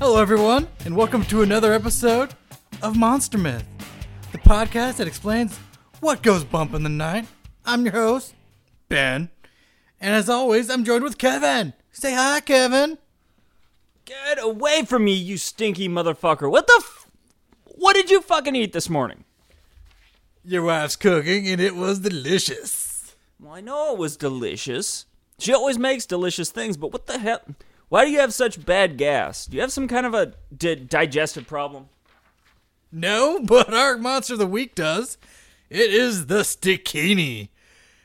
Hello, everyone, and welcome to another episode of Monster Myth, the podcast that explains what goes bump in the night. I'm your host, Ben, and as always, I'm joined with Kevin. Say hi, Kevin. Get away from me, you stinky motherfucker. What the f- What did you fucking eat this morning? Your wife's cooking, and it was delicious. Well, I know it was delicious. She always makes delicious things, but what the hell? Why do you have such bad gas? Do you have some kind of a di- digestive problem? No, but our monster of the week does. It is the Stikini,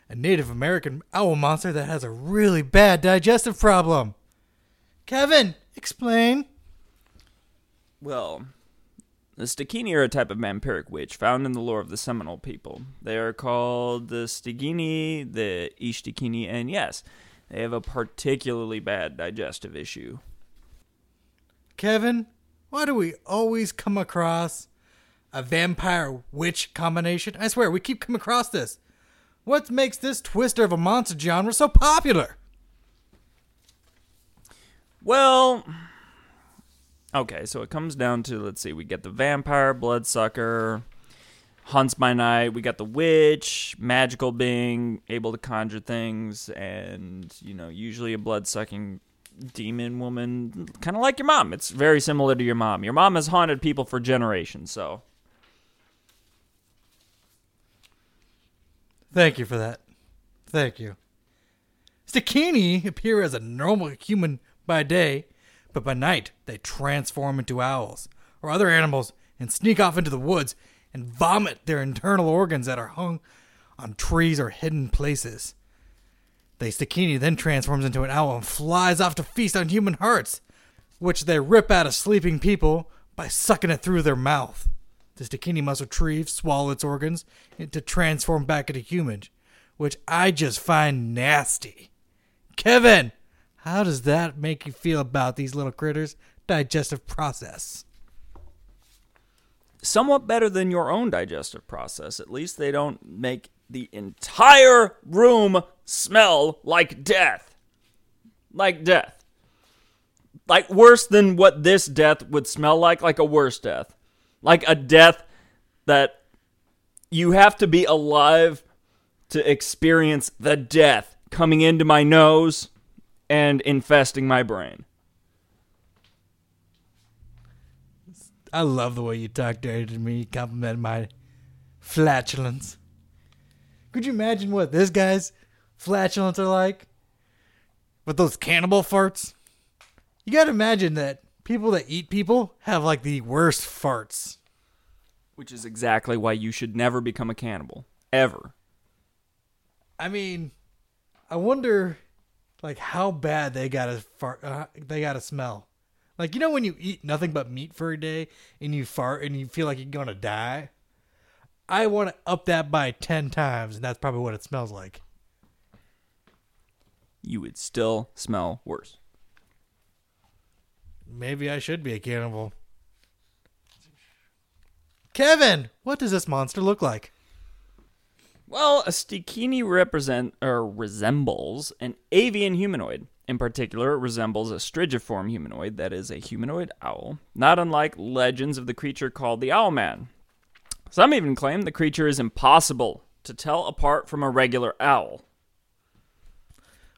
a Native American owl monster that has a really bad digestive problem. Kevin, explain. Well, the Stikini are a type of vampiric witch found in the lore of the Seminole people. They are called the Stigini, the Ishtikini, and yes, they have a particularly bad digestive issue. Kevin, why do we always come across a vampire witch combination? I swear, we keep coming across this. What makes this twister of a monster genre so popular? Well, okay, so it comes down to let's see, we get the vampire, bloodsucker, hunts by night, we got the witch, magical being, able to conjure things, and you know, usually a blood sucking demon woman, kind of like your mom. It's very similar to your mom. Your mom has haunted people for generations, so Thank you for that. Thank you. Stikini appear as a normal human by day, but by night they transform into owls or other animals and sneak off into the woods and vomit their internal organs that are hung on trees or hidden places. The Stikini then transforms into an owl and flies off to feast on human hearts, which they rip out of sleeping people by sucking it through their mouth. The Stikini must retrieve, swallow its organs, to transform back into human, which I just find nasty. Kevin, how does that make you feel about these little critters' digestive process? Somewhat better than your own digestive process. At least they don't make the entire room smell like death. Like death. Like worse than what this death would smell like, like a worse death. Like a death that you have to be alive to experience the death coming into my nose and infesting my brain. I love the way you talk dirty to me, compliment my flatulence. Could you imagine what this guy's flatulence are like? With those cannibal farts? You gotta imagine that people that eat people have like the worst farts. Which is exactly why you should never become a cannibal. Ever. I mean, I wonder, like, how bad they gotta fart. Uh, they gotta smell. Like, you know, when you eat nothing but meat for a day and you fart and you feel like you're gonna die. I want to up that by ten times, and that's probably what it smells like. You would still smell worse. Maybe I should be a cannibal. Kevin, what does this monster look like? Well, a Stikini represent or resembles an avian humanoid. In particular, it resembles a strigiform humanoid that is a humanoid owl, not unlike legends of the creature called the Owlman. Some even claim the creature is impossible to tell apart from a regular owl.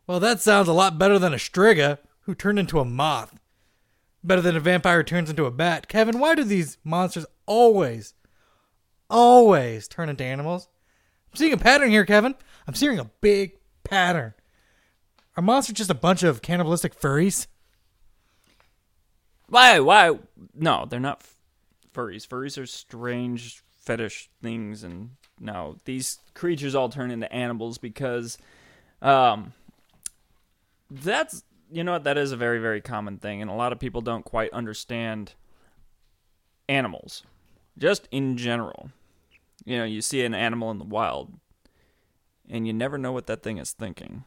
Well, that sounds a lot better than a Striga who turned into a moth. Better than a vampire who turns into a bat. Kevin, why do these monsters always, always turn into animals? I'm seeing a pattern here, Kevin. I'm seeing a big pattern. Are monsters just a bunch of cannibalistic furries? Why? Why? No, they're not f- furries. Furries are strange fetish things, and no, these creatures all turn into animals because, um, that's you know what that is a very very common thing, and a lot of people don't quite understand animals, just in general. You know, you see an animal in the wild, and you never know what that thing is thinking.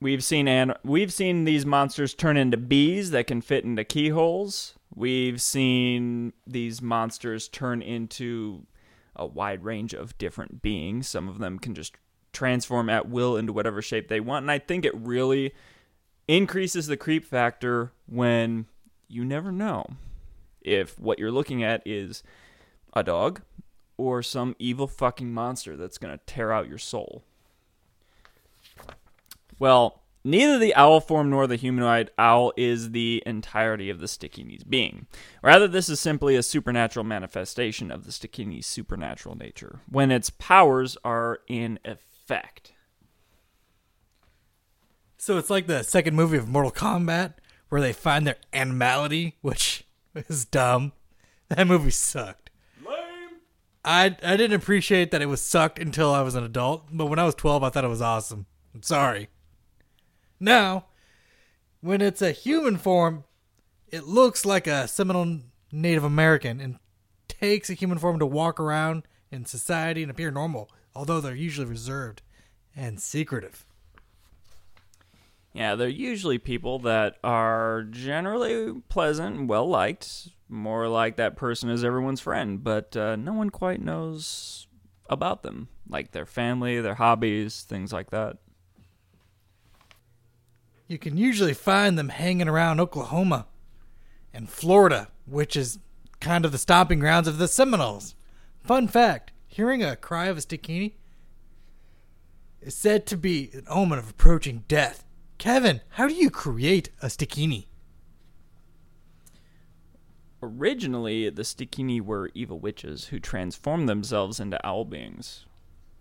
We've seen an- we've seen these monsters turn into bees that can fit into keyholes. We've seen these monsters turn into a wide range of different beings. Some of them can just transform at will into whatever shape they want, and I think it really increases the creep factor when you never know if what you're looking at is a dog or some evil fucking monster that's going to tear out your soul. Well, neither the owl form nor the humanoid owl is the entirety of the Stikini's being. Rather, this is simply a supernatural manifestation of the Stikini's supernatural nature when its powers are in effect. So it's like the second movie of Mortal Kombat where they find their animality, which is dumb. That movie sucked. Lame. I I didn't appreciate that it was sucked until I was an adult, but when I was 12 I thought it was awesome. I'm sorry. Now, when it's a human form, it looks like a Seminole Native American and takes a human form to walk around in society and appear normal, although they're usually reserved and secretive. Yeah, they're usually people that are generally pleasant well liked, more like that person is everyone's friend, but uh, no one quite knows about them, like their family, their hobbies, things like that. You can usually find them hanging around Oklahoma and Florida, which is kind of the stomping grounds of the Seminoles. Fun fact hearing a cry of a stikini is said to be an omen of approaching death. Kevin, how do you create a stikini? Originally, the Stikini were evil witches who transformed themselves into owl beings.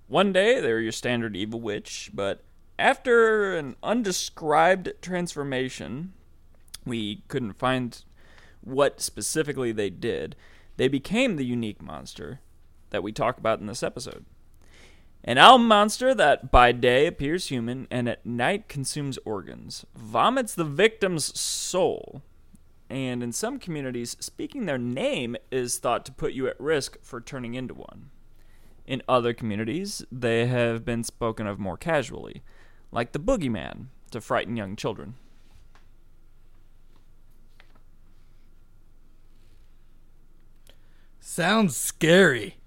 One day, they were your standard evil witch, but after an undescribed transformation, we couldn't find what specifically they did. They became the unique monster that we talk about in this episode. An owl monster that by day appears human and at night consumes organs, vomits the victim's soul, and in some communities, speaking their name is thought to put you at risk for turning into one. In other communities, they have been spoken of more casually, like the boogeyman, to frighten young children. Sounds scary,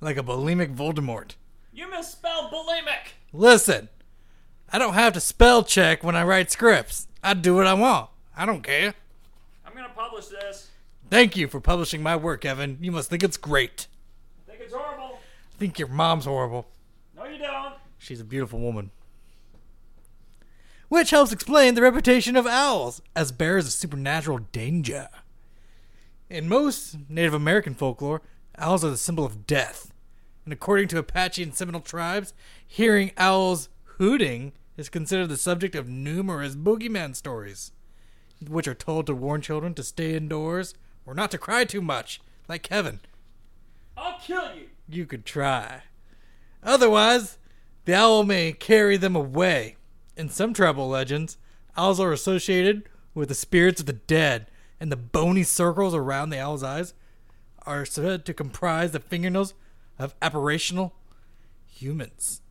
like a bulimic Voldemort. You misspelled bulimic! Listen, I don't have to spell check when I write scripts. I do what I want. I don't care. I'm gonna publish this. Thank you for publishing my work, Evan. You must think it's great. I think it's horrible. I think your mom's horrible. No, you don't. She's a beautiful woman. Which helps explain the reputation of owls as bearers of supernatural danger. In most Native American folklore, owls are the symbol of death. And according to Apache and Seminole tribes, hearing owls hooting is considered the subject of numerous boogeyman stories, which are told to warn children to stay indoors or not to cry too much, like Kevin. I'll kill you. You could try. Otherwise, the owl may carry them away. In some tribal legends, owls are associated with the spirits of the dead, and the bony circles around the owl's eyes are said to comprise the fingernails of apparitional humans.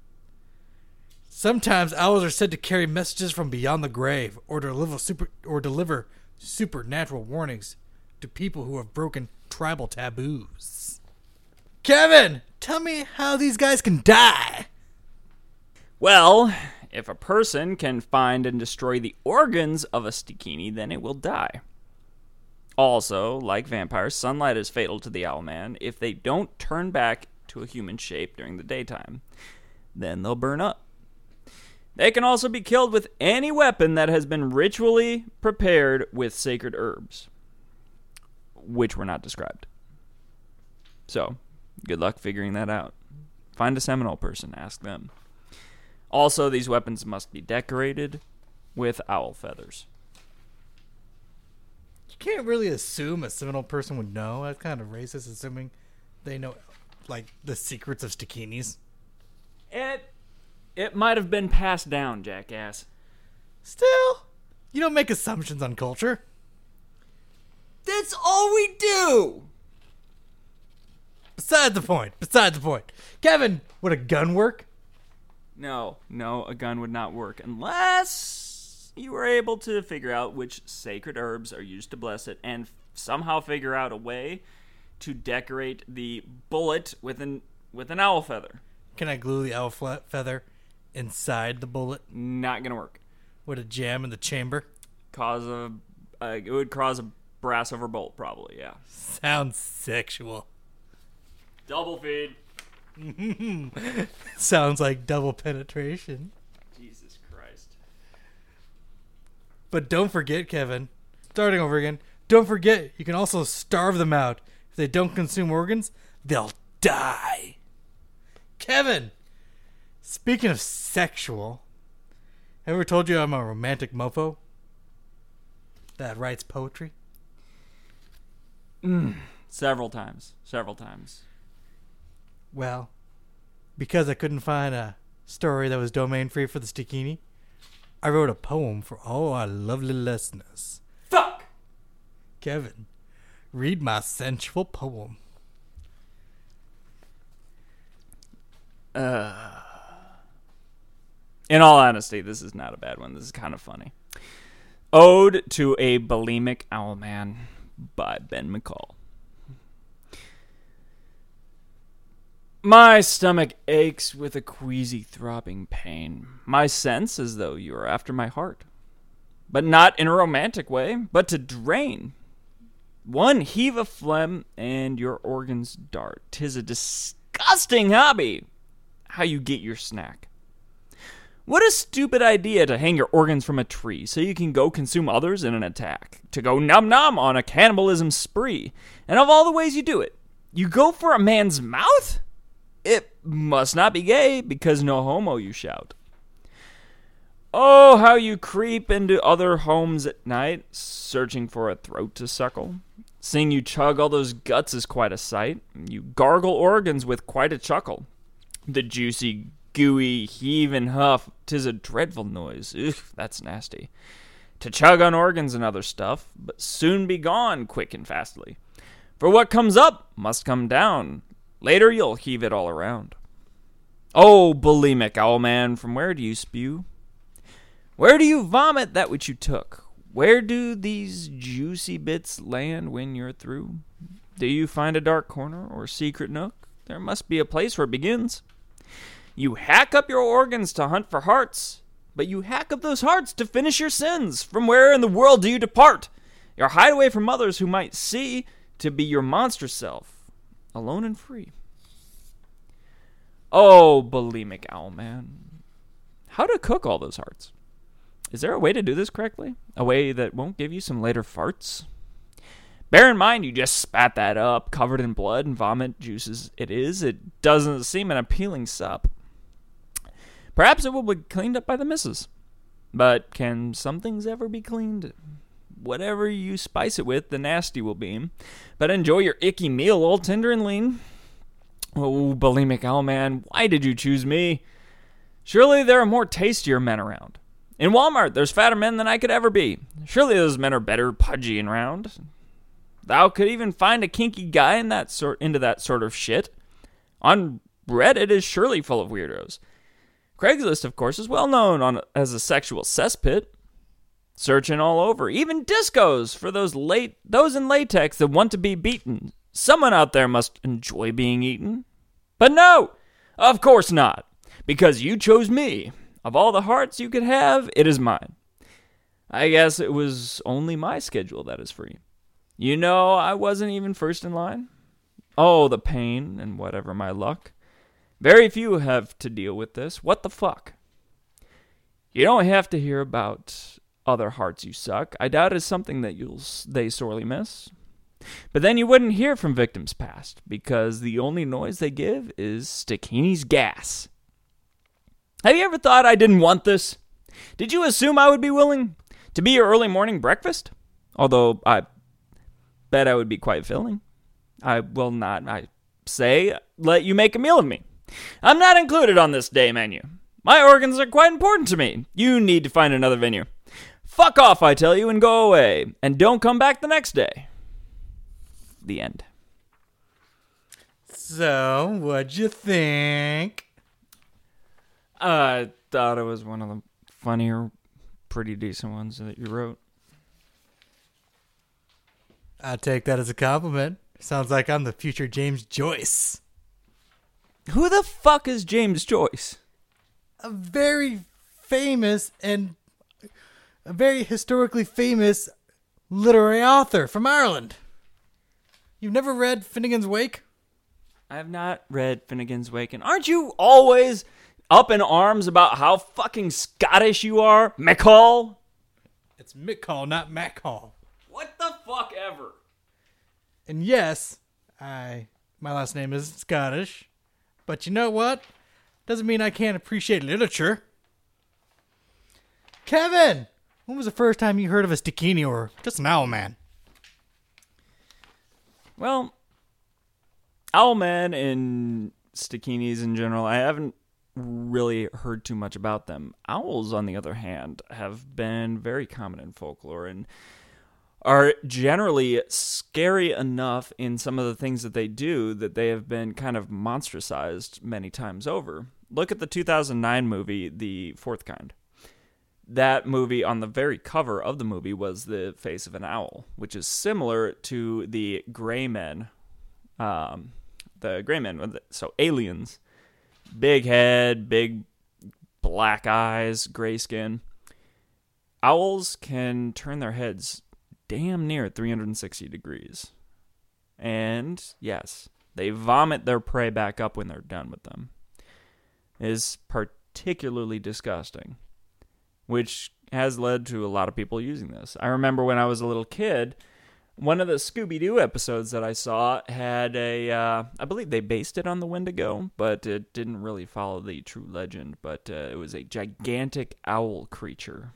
Sometimes owls are said to carry messages from beyond the grave or deliver super or deliver supernatural warnings to people who have broken tribal taboos. Kevin, tell me how these guys can die. Well, if a person can find and destroy the organs of a stikini, then it will die. Also, like vampires, sunlight is fatal to the owlman if they don't turn back to a human shape during the daytime. Then they'll burn up. They can also be killed with any weapon that has been ritually prepared with sacred herbs, which were not described. So, good luck figuring that out. Find a Seminole person, ask them. Also, these weapons must be decorated with owl feathers. You can't really assume a Seminole person would know. That's kind of racist, assuming they know, like, the secrets of stikinis. It it might have been passed down, jackass. Still, you don't make assumptions on culture. That's all we do. Beside the point. Beside the point. Kevin, would a gun work? No, no, a gun would not work unless you were able to figure out which sacred herbs are used to bless it and somehow figure out a way to decorate the bullet with an with an owl feather. Can I glue the owl feather inside the bullet? Not gonna work. Would it jam in the chamber? Cause a, uh, it would cause a brass over bolt, probably. Yeah. Sounds sexual. Double feed. Sounds like double penetration. Jesus Christ. But don't forget, Kevin, starting over again, don't forget you can also starve them out. If they don't consume organs, they'll die. Kevin, speaking of sexual, have I ever told you I'm a romantic mofo that writes poetry? Mm, several times. Several times. Well, because I couldn't find a story that was domain free for the Stikini, I wrote a poem for all our lovely listeners. Fuck! Kevin, read my sensual poem. Uh, In all honesty, this is not a bad one. This is kind of funny. Ode to a Bulimic Owlman by Ben McCall. My stomach aches with a queasy throbbing pain. My sense as though you are after my heart. But not in a romantic way, but to drain. One heave of phlegm and your organs dart. Tis a disgusting hobby. How you get your snack. What a stupid idea to hang your organs from a tree so you can go consume others in an attack. To go num num on a cannibalism spree. And of all the ways you do it, you go for a man's mouth? It must not be gay because no homo you shout. Oh, how you creep into other homes at night, searching for a throat to suckle. Seeing you chug all those guts is quite a sight. You gargle organs with quite a chuckle. The juicy, gooey heave and huff, tis a dreadful noise. Ugh, that's nasty. To chug on organs and other stuff, but soon be gone quick and fastly. For what comes up must come down. Later you'll heave it all around. Oh, bulimic owl man, from where do you spew? Where do you vomit that which you took? Where do these juicy bits land when you're through? Do you find a dark corner or secret nook? There must be a place where it begins. You hack up your organs to hunt for hearts, but you hack up those hearts to finish your sins. From where in the world do you depart? Your hideaway from others who might see to be your monster self, alone and free. Oh, bulimic owl man. How to cook all those hearts? Is there a way to do this correctly? A way that won't give you some later farts? Bear in mind, you just spat that up, covered in blood and vomit juices. It is. It doesn't seem an appealing sup. Perhaps it will be cleaned up by the missus. But can some things ever be cleaned? Whatever you spice it with, the nasty will be. But enjoy your icky meal, all tender and lean. Oh, bulimic owl man, why did you choose me? Surely there are more tastier men around. In Walmart, there's fatter men than I could ever be. Surely those men are better pudgy and round. Thou could even find a kinky guy in that sort into that sort of shit. On Reddit is surely full of weirdos. Craigslist, of course, is well known on as a sexual cesspit. Searching all over, even discos for those late those in latex that want to be beaten. Someone out there must enjoy being eaten. But no, of course not, because you chose me. Of all the hearts you could have, it is mine. I guess it was only my schedule that is free. You know, I wasn't even first in line. Oh, the pain and whatever my luck. Very few have to deal with this. What the fuck? You don't have to hear about other hearts you suck. I doubt it's something that you'll they sorely miss. But then you wouldn't hear from victims past because the only noise they give is Stikini's gas. Have you ever thought I didn't want this? Did you assume I would be willing to be your early morning breakfast? Although I bet I would be quite filling. I will not, I say, let you make a meal of me. I'm not included on this day menu. My organs are quite important to me. You need to find another venue. Fuck off, I tell you, and go away. And don't come back the next day. The end. So, what'd you think? I thought it was one of the funnier, pretty decent ones that you wrote. I take that as a compliment. Sounds like I'm the future James Joyce. Who the fuck is James Joyce? A very famous and a very historically famous literary author from Ireland. You've never read Finnegan's Wake? I have not read Finnegan's Wake, and aren't you always up in arms about how fucking Scottish you are, McCall? It's McCall, not Macall. What the fuck ever? And yes, I my last name is Scottish, but you know what? Doesn't mean I can't appreciate literature. Kevin, when was the first time you heard of a Stikini or just an owl man? Well, owl man and Stakinis in general, I haven't really heard too much about them. Owls, on the other hand, have been very common in folklore and are generally scary enough in some of the things that they do that they have been kind of monstrosized many times over. Look at the 2009 movie, The Fourth Kind. That movie, on the very cover of the movie, was the face of an owl, which is similar to the Gray Men, um, the Gray Men, so aliens, big head, big black eyes, gray skin. Owls can turn their heads damn near 360 degrees. And yes, they vomit their prey back up when they're done with them. It is particularly disgusting, which has led to a lot of people using this. I remember when I was a little kid, one of the Scooby Doo episodes that I saw had a, uh, I believe they based it on the Wendigo, but it didn't really follow the true legend. But uh, it was a gigantic owl creature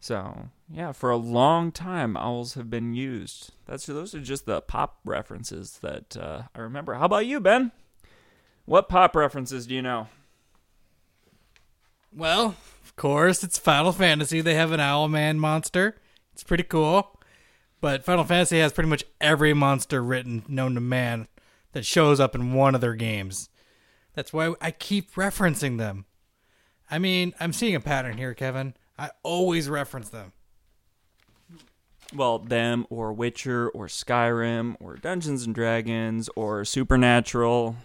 so yeah, for a long time, owls have been used. That's those are just the pop references that uh, I remember. How about you, Ben? What pop references do you know? Well, of course, it's Final Fantasy. They have an owl man monster. It's pretty cool. But Final Fantasy has pretty much every monster written known to man that shows up in one of their games. That's why I keep referencing them. I mean, I'm seeing a pattern here, Kevin. I always reference them. Well, them or Witcher or Skyrim or Dungeons and Dragons or Supernatural.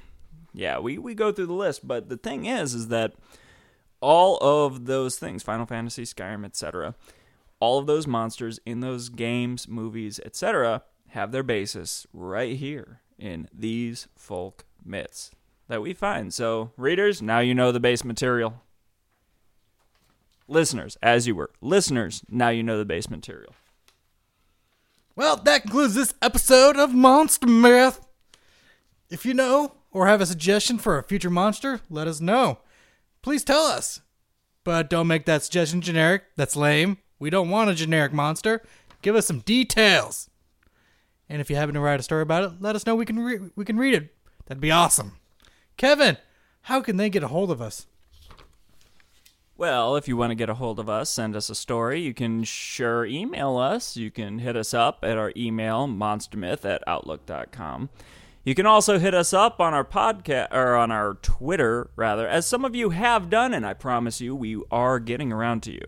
Yeah, we, we go through the list, but the thing is is that all of those things, Final Fantasy, Skyrim, etc., all of those monsters in those games, movies, etc., have their basis right here in these folk myths that we find. So, readers, now you know the base material. Listeners, as you were. Listeners, now you know the base material. Well, that concludes this episode of Monster Myth. If you know or have a suggestion for a future monster, let us know. Please tell us. But don't make that suggestion generic. That's lame. We don't want a generic monster. Give us some details. And if you happen to write a story about it, let us know we can re- we can read it. That'd be awesome. Kevin, how can they get a hold of us? Well, if you want to get a hold of us, send us a story. You can sure email us. You can hit us up at our email, monstermyth at outlook.com. You can also hit us up on our podcast or on our Twitter, rather, as some of you have done, and I promise you we are getting around to you.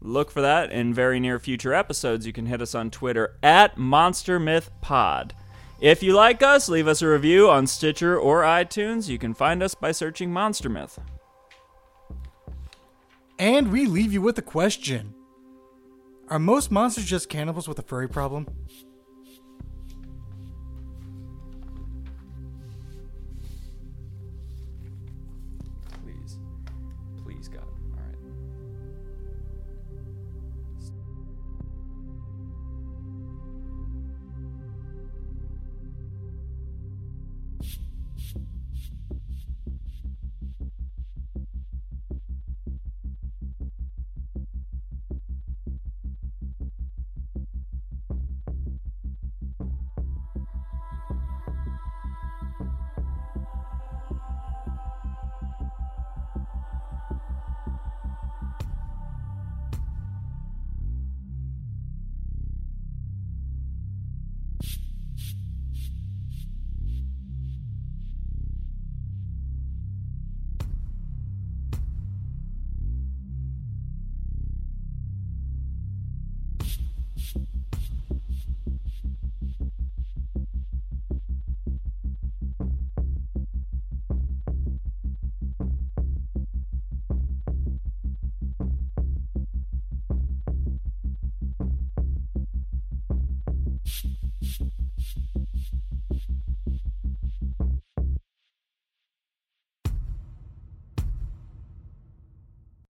Look for that in very near future episodes. You can hit us on Twitter at Monster Myth Pod. If you like us, leave us a review on Stitcher or iTunes. You can find us by searching Monster Myth. And we leave you with a question Are most monsters just cannibals with a furry problem?